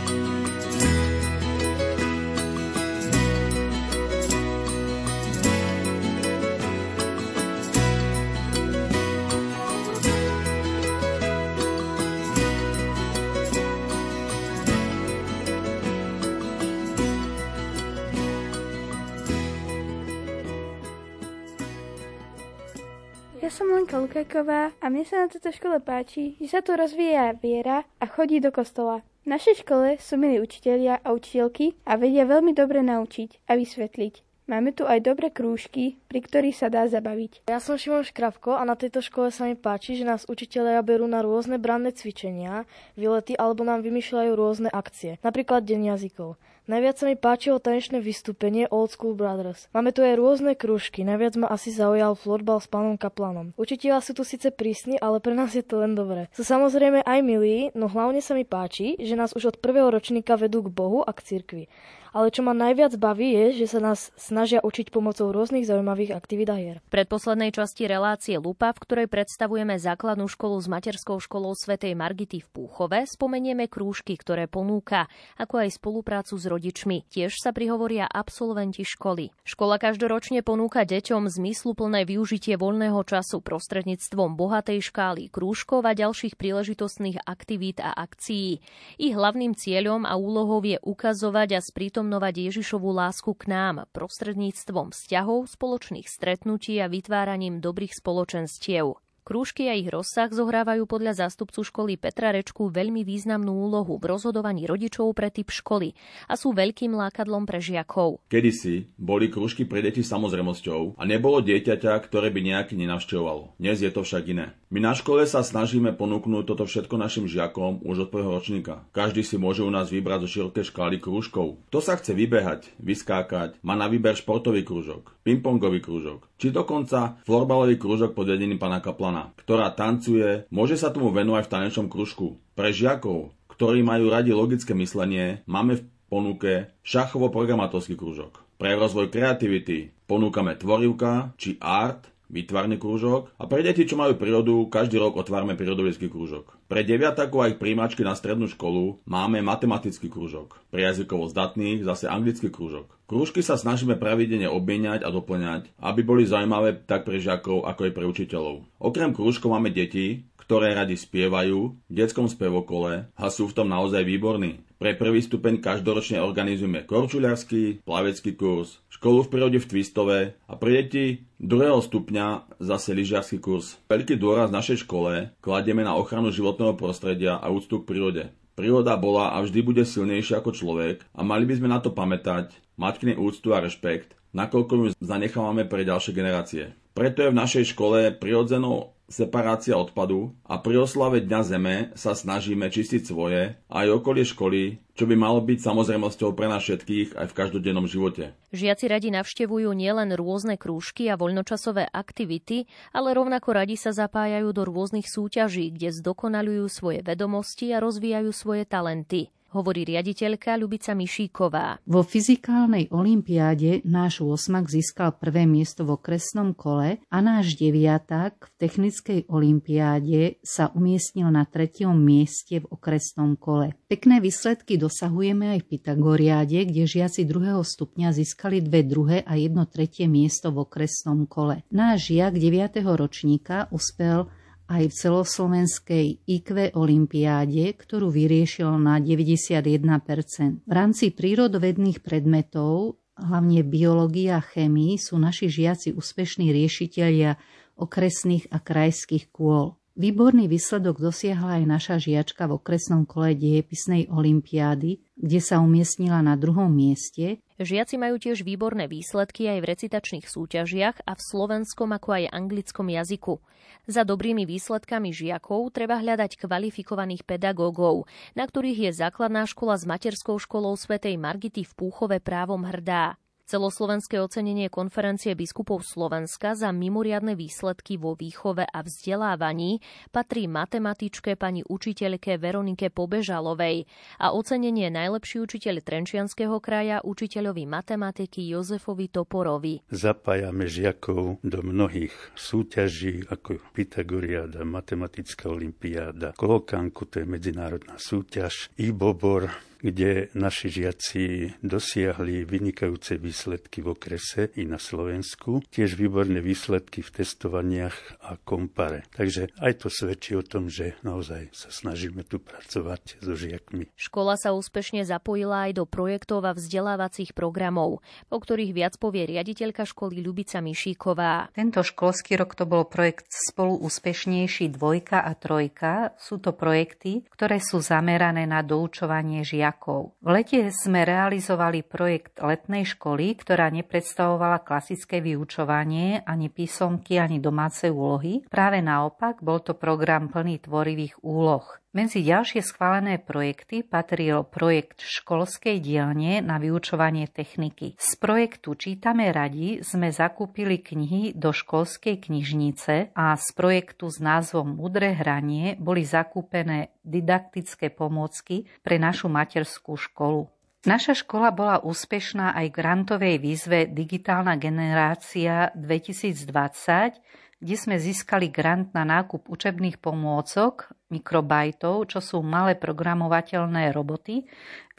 Lukajková a mne sa na tejto škole páči, že sa tu rozvíja viera a chodí do kostola. V našej škole sú milí učitelia a učiteľky a vedia veľmi dobre naučiť a vysvetliť. Máme tu aj dobré krúžky, pri ktorých sa dá zabaviť. Ja som Šimon Škravko a na tejto škole sa mi páči, že nás učiteľia berú na rôzne branné cvičenia, výlety alebo nám vymýšľajú rôzne akcie, napríklad Deň jazykov. Najviac sa mi páčilo tanečné vystúpenie Old School Brothers. Máme tu aj rôzne krúžky, najviac ma asi zaujal florbal s pánom Kaplanom. Učiteľa sú tu síce prísni, ale pre nás je to len dobré. Sú samozrejme aj milí, no hlavne sa mi páči, že nás už od prvého ročníka vedú k Bohu a k cirkvi ale čo ma najviac baví je, že sa nás snažia učiť pomocou rôznych zaujímavých aktivít a hier. Predposlednej časti relácie Lupa, v ktorej predstavujeme základnú školu s materskou školou svätej Margity v Púchove, spomenieme krúžky, ktoré ponúka, ako aj spoluprácu s rodičmi. Tiež sa prihovoria absolventi školy. Škola každoročne ponúka deťom zmysluplné využitie voľného času prostredníctvom bohatej škály krúžkov a ďalších príležitostných aktivít a akcií. Ich hlavným cieľom a úlohou je ukazovať a sprítomňovať sprítomnovať Ježišovú lásku k nám prostredníctvom vzťahov, spoločných stretnutí a vytváraním dobrých spoločenstiev. Krúžky a ich rozsah zohrávajú podľa zástupcu školy Petra Rečku veľmi významnú úlohu v rozhodovaní rodičov pre typ školy a sú veľkým lákadlom pre žiakov. Kedysi boli krúžky pre deti samozrejmosťou a nebolo dieťaťa, ktoré by nejaký nenavštevovalo. Dnes je to však iné. My na škole sa snažíme ponúknuť toto všetko našim žiakom už od prvého ročníka. Každý si môže u nás vybrať zo širokej škály krúžkov. Kto sa chce vybehať, vyskákať, má na výber športový krúžok, pingpongový krúžok, či dokonca florbalový krúžok pod vedením pana Kaplana, ktorá tancuje, môže sa tomu venovať v tanečnom krúžku. Pre žiakov, ktorí majú radi logické myslenie, máme v ponuke šachovo-programátorský krúžok. Pre rozvoj kreativity ponúkame tvorivka či art, výtvarný krúžok a pre deti, čo majú prírodu, každý rok otvárame prírodovedecký krúžok. Pre deviatakov a ich príjmačky na strednú školu máme matematický krúžok. Pre jazykovo zdatných zase anglický krúžok. Krúžky sa snažíme pravidelne obmieniať a doplňať, aby boli zaujímavé tak pre žiakov, ako aj pre učiteľov. Okrem krúžkov máme deti, ktoré radi spievajú v detskom spevokole a sú v tom naozaj výborní. Pre prvý stupeň každoročne organizujeme korčuľarský, plavecký kurz, školu v prírode v Twistove a pre deti druhého stupňa zase lyžiarsky kurz. Veľký dôraz v našej škole kladieme na ochranu životného prostredia a úctu k prírode. Príroda bola a vždy bude silnejšia ako človek a mali by sme na to pamätať, mať k nej úctu a rešpekt, nakoľko ju zanechávame pre ďalšie generácie. Preto je v našej škole prirodzenou separácia odpadu a pri oslave Dňa Zeme sa snažíme čistiť svoje aj okolie školy, čo by malo byť samozrejmosťou pre nás všetkých aj v každodennom živote. Žiaci radi navštevujú nielen rôzne krúžky a voľnočasové aktivity, ale rovnako radi sa zapájajú do rôznych súťaží, kde zdokonalujú svoje vedomosti a rozvíjajú svoje talenty hovorí riaditeľka Ľubica Mišíková. Vo fyzikálnej olimpiáde náš 8 získal prvé miesto v okresnom kole a náš deviatak v technickej olimpiáde sa umiestnil na tretiom mieste v okresnom kole. Pekné výsledky dosahujeme aj v Pythagoriáde, kde žiaci druhého stupňa získali dve druhé a jedno tretie miesto v okresnom kole. Náš žiak 9. ročníka uspel aj v celoslovenskej IQ olimpiáde, ktorú vyriešil na 91%. V rámci prírodovedných predmetov, hlavne biológia a chémii, sú naši žiaci úspešní riešitelia okresných a krajských kôl. Výborný výsledok dosiahla aj naša žiačka v okresnom kole diepisnej olimpiády, kde sa umiestnila na druhom mieste. Žiaci majú tiež výborné výsledky aj v recitačných súťažiach a v slovenskom ako aj anglickom jazyku. Za dobrými výsledkami žiakov treba hľadať kvalifikovaných pedagógov, na ktorých je základná škola s materskou školou svätej Margity v Púchove právom hrdá. Celoslovenské ocenenie konferencie biskupov Slovenska za mimoriadne výsledky vo výchove a vzdelávaní patrí matematičke pani učiteľke Veronike Pobežalovej a ocenenie najlepší učiteľ Trenčianského kraja učiteľovi matematiky Jozefovi Toporovi. Zapájame žiakov do mnohých súťaží ako Pythagoriáda, matematická olimpiáda, Kolokanku, to je medzinárodná súťaž, Ibobor, kde naši žiaci dosiahli vynikajúce výsledky v okrese i na Slovensku, tiež výborné výsledky v testovaniach a kompare. Takže aj to svedčí o tom, že naozaj sa snažíme tu pracovať so žiakmi. Škola sa úspešne zapojila aj do projektov a vzdelávacích programov, o ktorých viac povie riaditeľka školy Ľubica Mišíková. Tento školský rok to bol projekt Spolu úspešnejší dvojka a trojka. Sú to projekty, ktoré sú zamerané na doučovanie žiakov. V lete sme realizovali projekt letnej školy, ktorá nepredstavovala klasické vyučovanie, ani písomky, ani domáce úlohy. Práve naopak, bol to program plný tvorivých úloh. Medzi ďalšie schválené projekty patril projekt školskej dielne na vyučovanie techniky. Z projektu Čítame radi sme zakúpili knihy do školskej knižnice a z projektu s názvom Mudré hranie boli zakúpené didaktické pomôcky pre našu materskú školu. Naša škola bola úspešná aj v grantovej výzve Digitálna generácia 2020, kde sme získali grant na nákup učebných pomôcok mikrobajtov, čo sú malé programovateľné roboty,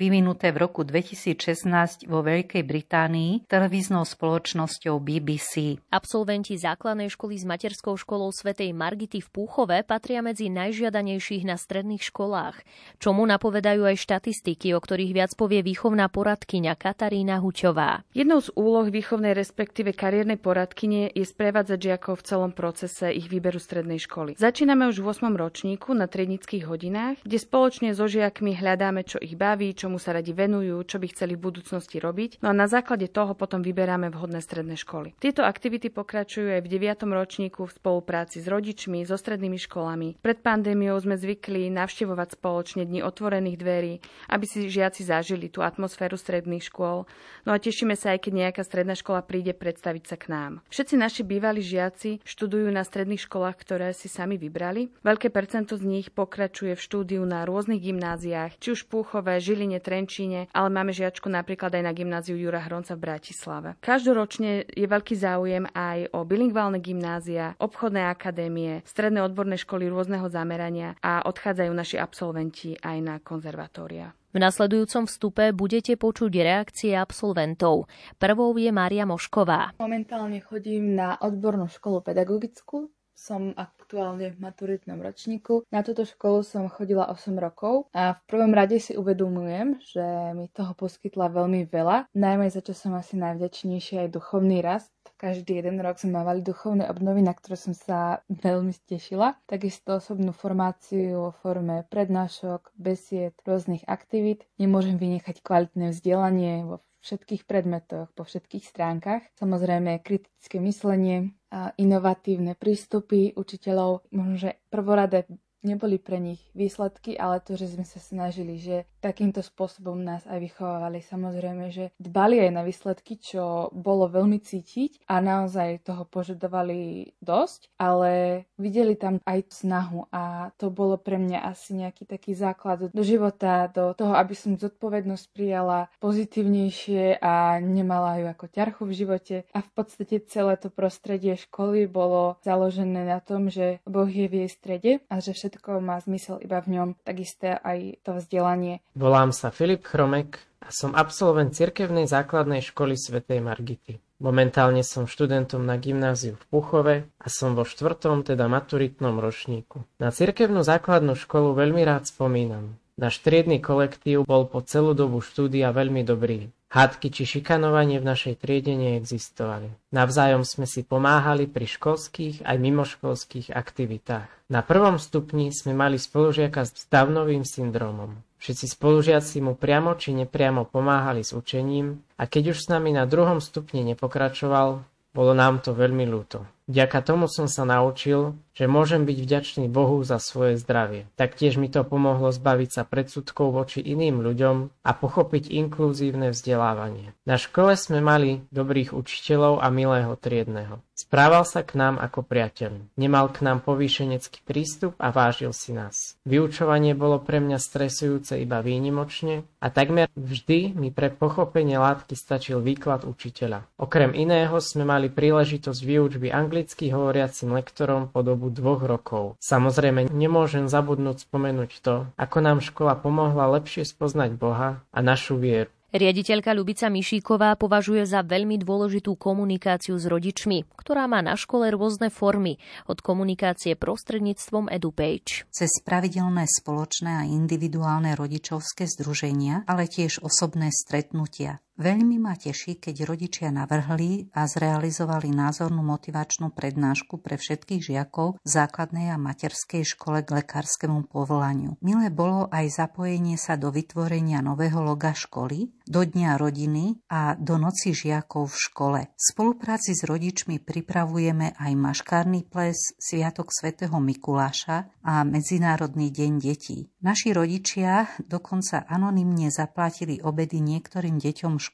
vyvinuté v roku 2016 vo Veľkej Británii televíznou spoločnosťou BBC. Absolventi základnej školy s materskou školou svätej Margity v Púchove patria medzi najžiadanejších na stredných školách, čomu napovedajú aj štatistiky, o ktorých viac povie výchovná poradkyňa Katarína Huťová. Jednou z úloh výchovnej respektíve kariérnej poradkyne je sprevádzať žiakov v celom procese ich výberu strednej školy. Začíname už v 8. ročníku na triednických hodinách, kde spoločne so žiakmi hľadáme, čo ich baví, čomu sa radi venujú, čo by chceli v budúcnosti robiť. No a na základe toho potom vyberáme vhodné stredné školy. Tieto aktivity pokračujú aj v 9. ročníku v spolupráci s rodičmi, so strednými školami. Pred pandémiou sme zvykli navštevovať spoločne dni otvorených dverí, aby si žiaci zažili tú atmosféru stredných škôl. No a tešíme sa aj keď nejaká stredná škola príde predstaviť sa k nám. Všetci naši bývalí žiaci študujú na stredných školách, ktoré si sami vybrali. Veľké percento z nich pokračuje v štúdiu na rôznych gymnáziách, či už Púchové, Žiline, Trenčíne, ale máme žiačku napríklad aj na gymnáziu Jura Hronca v Bratislave. Každoročne je veľký záujem aj o bilingválne gymnázia, obchodné akadémie, stredné odborné školy rôzneho zamerania a odchádzajú naši absolventi aj na konzervatória. V nasledujúcom vstupe budete počuť reakcie absolventov. Prvou je Mária Mošková. Momentálne chodím na odbornú školu pedagogickú som aktuálne v maturitnom ročníku. Na túto školu som chodila 8 rokov a v prvom rade si uvedomujem, že mi toho poskytla veľmi veľa, najmä za čo som asi najvďačnejšia aj duchovný rast. Každý jeden rok sme mávali duchovné obnovy, na ktoré som sa veľmi tešila. Takisto osobnú formáciu vo forme prednášok, besied, rôznych aktivít. Nemôžem vynechať kvalitné vzdelanie vo všetkých predmetoch, po všetkých stránkach. Samozrejme kritické myslenie, inovatívne prístupy učiteľov, možno že prvoradé neboli pre nich výsledky, ale to, že sme sa snažili, že takýmto spôsobom nás aj vychovávali. Samozrejme, že dbali aj na výsledky, čo bolo veľmi cítiť a naozaj toho požadovali dosť, ale videli tam aj snahu a to bolo pre mňa asi nejaký taký základ do života, do toho, aby som zodpovednosť prijala pozitívnejšie a nemala ju ako ťarchu v živote. A v podstate celé to prostredie školy bolo založené na tom, že Boh je v jej strede a že všetko všetko má zmysel iba v ňom, takisto aj to vzdelanie. Volám sa Filip Chromek a som absolvent cirkevnej základnej školy svätej Margity. Momentálne som študentom na gymnáziu v Puchove a som vo štvrtom, teda maturitnom ročníku. Na cirkevnú základnú školu veľmi rád spomínam. Náš triedny kolektív bol po celú dobu štúdia veľmi dobrý. Hádky či šikanovanie v našej triede neexistovali. Navzájom sme si pomáhali pri školských aj mimoškolských aktivitách. Na prvom stupni sme mali spolužiaka s stavnovým syndromom. Všetci spolužiaci mu priamo či nepriamo pomáhali s učením a keď už s nami na druhom stupni nepokračoval, bolo nám to veľmi ľúto. Vďaka tomu som sa naučil, že môžem byť vďačný Bohu za svoje zdravie. Taktiež mi to pomohlo zbaviť sa predsudkov voči iným ľuďom a pochopiť inkluzívne vzdelávanie. Na škole sme mali dobrých učiteľov a milého triedného. Správal sa k nám ako priateľ. Nemal k nám povýšenecký prístup a vážil si nás. Vyučovanie bolo pre mňa stresujúce iba výnimočne a takmer vždy mi pre pochopenie látky stačil výklad učiteľa. Okrem iného sme mali príležitosť výučby angličtiny anglicky hovoriacim lektorom po dobu dvoch rokov. Samozrejme, nemôžem zabudnúť spomenúť to, ako nám škola pomohla lepšie spoznať Boha a našu vieru. Riaditeľka Ľubica Mišíková považuje za veľmi dôležitú komunikáciu s rodičmi, ktorá má na škole rôzne formy, od komunikácie prostredníctvom EduPage. Cez pravidelné spoločné a individuálne rodičovské združenia, ale tiež osobné stretnutia. Veľmi ma teší, keď rodičia navrhli a zrealizovali názornú motivačnú prednášku pre všetkých žiakov základnej a materskej škole k lekárskému povolaniu. Milé bolo aj zapojenie sa do vytvorenia nového loga školy, do Dňa rodiny a do Noci žiakov v škole. V spolupráci s rodičmi pripravujeme aj maškárny ples, Sviatok svätého Mikuláša a Medzinárodný deň detí. Naši rodičia dokonca anonymne zaplatili obedy niektorým deťom školy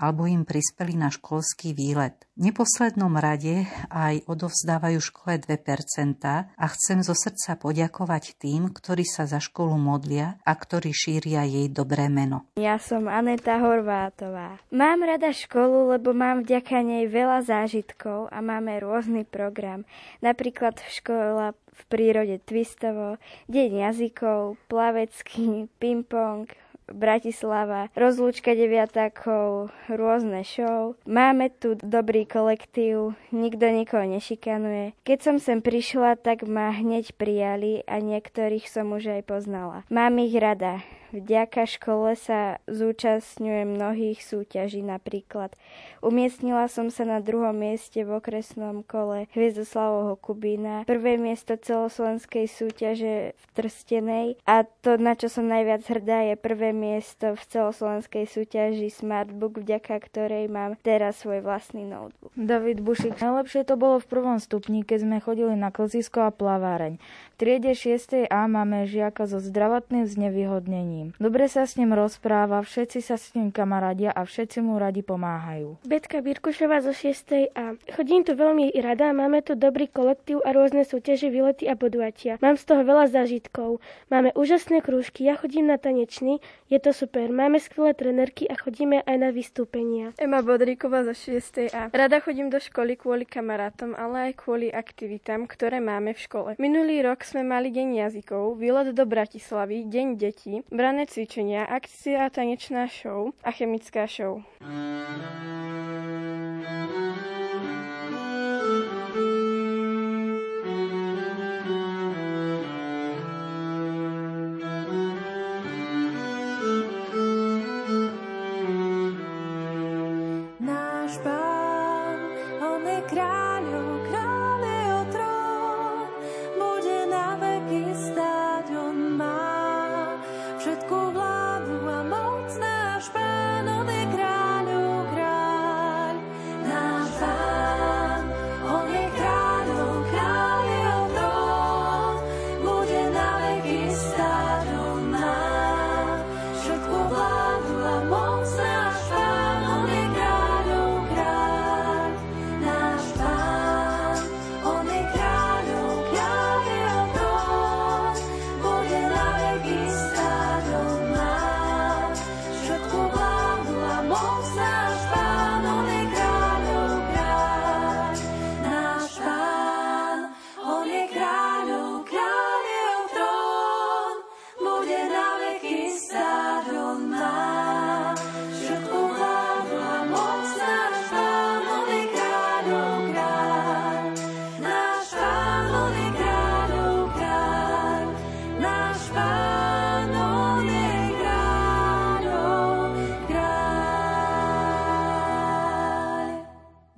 alebo im prispeli na školský výlet. V neposlednom rade aj odovzdávajú škole 2% a chcem zo srdca poďakovať tým, ktorí sa za školu modlia a ktorí šíria jej dobré meno. Ja som Aneta Horvátová. Mám rada školu, lebo mám vďaka nej veľa zážitkov a máme rôzny program. Napríklad v škole v prírode Twistovo, Deň jazykov, plavecký, ping-pong, Bratislava, rozlúčka deviatakov, rôzne show. Máme tu dobrý kolektív, nikto nikoho nešikanuje. Keď som sem prišla, tak ma hneď prijali a niektorých som už aj poznala. Mám ich rada. Vďaka škole sa zúčastňujem mnohých súťaží napríklad. Umiestnila som sa na druhom mieste v okresnom kole Hviezdoslavovho Kubína, prvé miesto celoslovenskej súťaže v Trstenej a to, na čo som najviac hrdá, je prvé miesto v celoslovenskej súťaži Smartbook, vďaka ktorej mám teraz svoj vlastný notebook. David Bušik, najlepšie to bolo v prvom stupni, keď sme chodili na klzisko a plaváreň. Triede 6. A máme žiaka so zdravotným znevýhodnením. Dobre sa s ním rozpráva, všetci sa s ním kamarádia a všetci mu radi pomáhajú. Betka Birkušová zo 6. A. Chodím tu veľmi rada, máme tu dobrý kolektív a rôzne súťaže, výlety a podujatia. Mám z toho veľa zážitkov. Máme úžasné krúžky, ja chodím na tanečný, je to super. Máme skvelé trenerky a chodíme aj na vystúpenia. Ema Bodríková zo 6. A. Rada chodím do školy kvôli kamarátom, ale aj kvôli aktivitám, ktoré máme v škole. Minulý rok sme mali deň jazykov, výlet do Bratislavy, deň detí, brané cvičenia, akcia tanečná show a chemická show.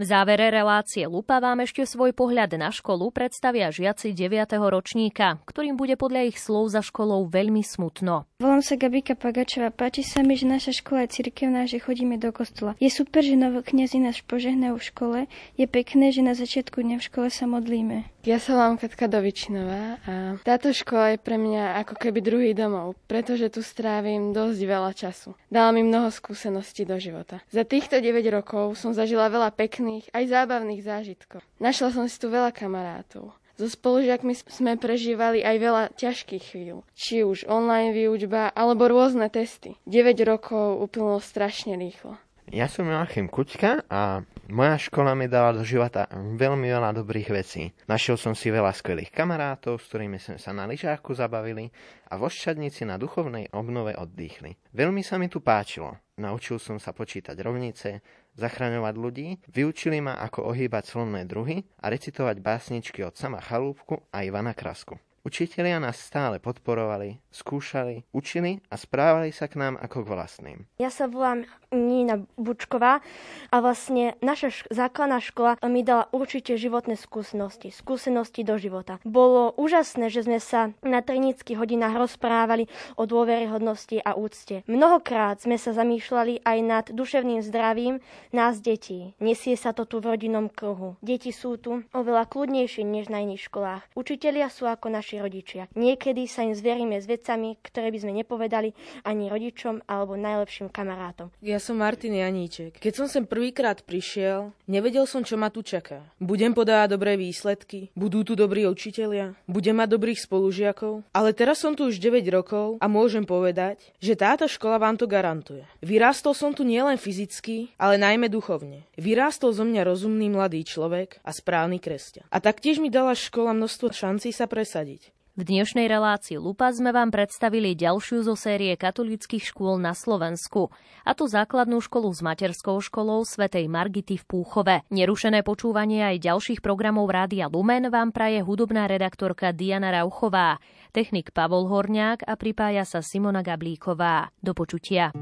Závere relácie Lupa vám ešte svoj pohľad na školu predstavia žiaci 9. ročníka, ktorým bude podľa ich slov za školou veľmi smutno. Volám sa Gabika Pagačová. Páči sa mi, že naša škola je cirkevná, že chodíme do kostola. Je super, že novokňazi nás požehnajú v škole. Je pekné, že na začiatku dňa v škole sa modlíme. Ja sa volám Katka Dovičinová a táto škola je pre mňa ako keby druhý domov, pretože tu strávim dosť veľa času. Dala mi mnoho skúseností do života. Za týchto 9 rokov som zažila veľa pekných aj zábavných zážitkov. Našla som si tu veľa kamarátov. So spolužiakmi sme prežívali aj veľa ťažkých chvíľ, či už online výučba alebo rôzne testy. 9 rokov uplynulo strašne rýchlo. Ja som Joachim Kuťka a moja škola mi dala do života veľmi veľa dobrých vecí. Našiel som si veľa skvelých kamarátov, s ktorými sme sa na lyžáku zabavili a vo Ščadnici na duchovnej obnove oddychli. Veľmi sa mi tu páčilo. Naučil som sa počítať rovnice, zachraňovať ľudí, vyučili ma, ako ohýbať slovné druhy a recitovať básničky od sama Chalúbku a Ivana Krasku. Učitelia nás stále podporovali, skúšali, učili a správali sa k nám ako k vlastným. Ja sa volám Nina Bučková a vlastne naša š- základná škola mi dala určite životné skúsenosti, skúsenosti do života. Bolo úžasné, že sme sa na trinických hodinách rozprávali o dôveryhodnosti a úcte. Mnohokrát sme sa zamýšľali aj nad duševným zdravím nás detí. Nesie sa to tu v rodinnom kruhu. Deti sú tu oveľa kľudnejšie než na iných školách. Učitelia sú ako naši rodičia. Niekedy sa im zveríme s vecami, ktoré by sme nepovedali ani rodičom alebo najlepším kamarátom. Ja som Martin Janíček. Keď som sem prvýkrát prišiel, nevedel som, čo ma tu čaká. Budem podávať dobré výsledky, budú tu dobrí učitelia, budem mať dobrých spolužiakov, ale teraz som tu už 9 rokov a môžem povedať, že táto škola vám to garantuje. Vyrástol som tu nielen fyzicky, ale najmä duchovne. Vyrástol zo mňa rozumný mladý človek a správny kresťan. A taktiež mi dala škola množstvo šancí sa presadiť. V dnešnej relácii Lupa sme vám predstavili ďalšiu zo série katolických škôl na Slovensku, a to základnú školu s materskou školou svätej Margity v Púchove. Nerušené počúvanie aj ďalších programov Rádia Lumen vám praje hudobná redaktorka Diana Rauchová, technik Pavol Horniák a pripája sa Simona Gablíková. Do počutia.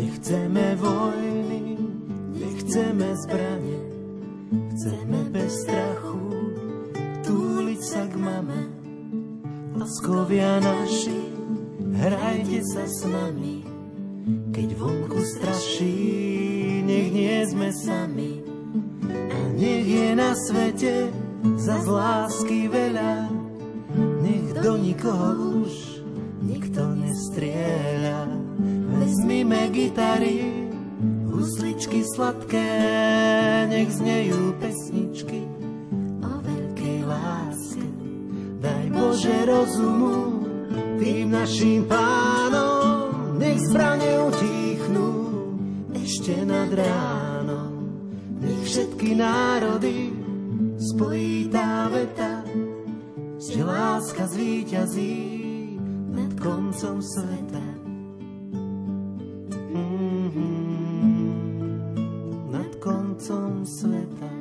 Nechceme vojny, nechceme zbranie, chceme bez strachu túliť sa k mame. Laskovia naši, hrajte sa s nami, keď vonku straší, nech nie sme sami. A nech je na svete za lásky veľa, nech do nikoho už nikto nestrieľa. Vezmime gitary, husličky sladké, nech znejú pesničky o veľkej láske. Daj Bože rozumu tým našim pánom, nech zbrane utichnú ešte nad ránom. Nech všetky národy spojí tá veta, že láska zvíťazí nad koncom sveta. sveta.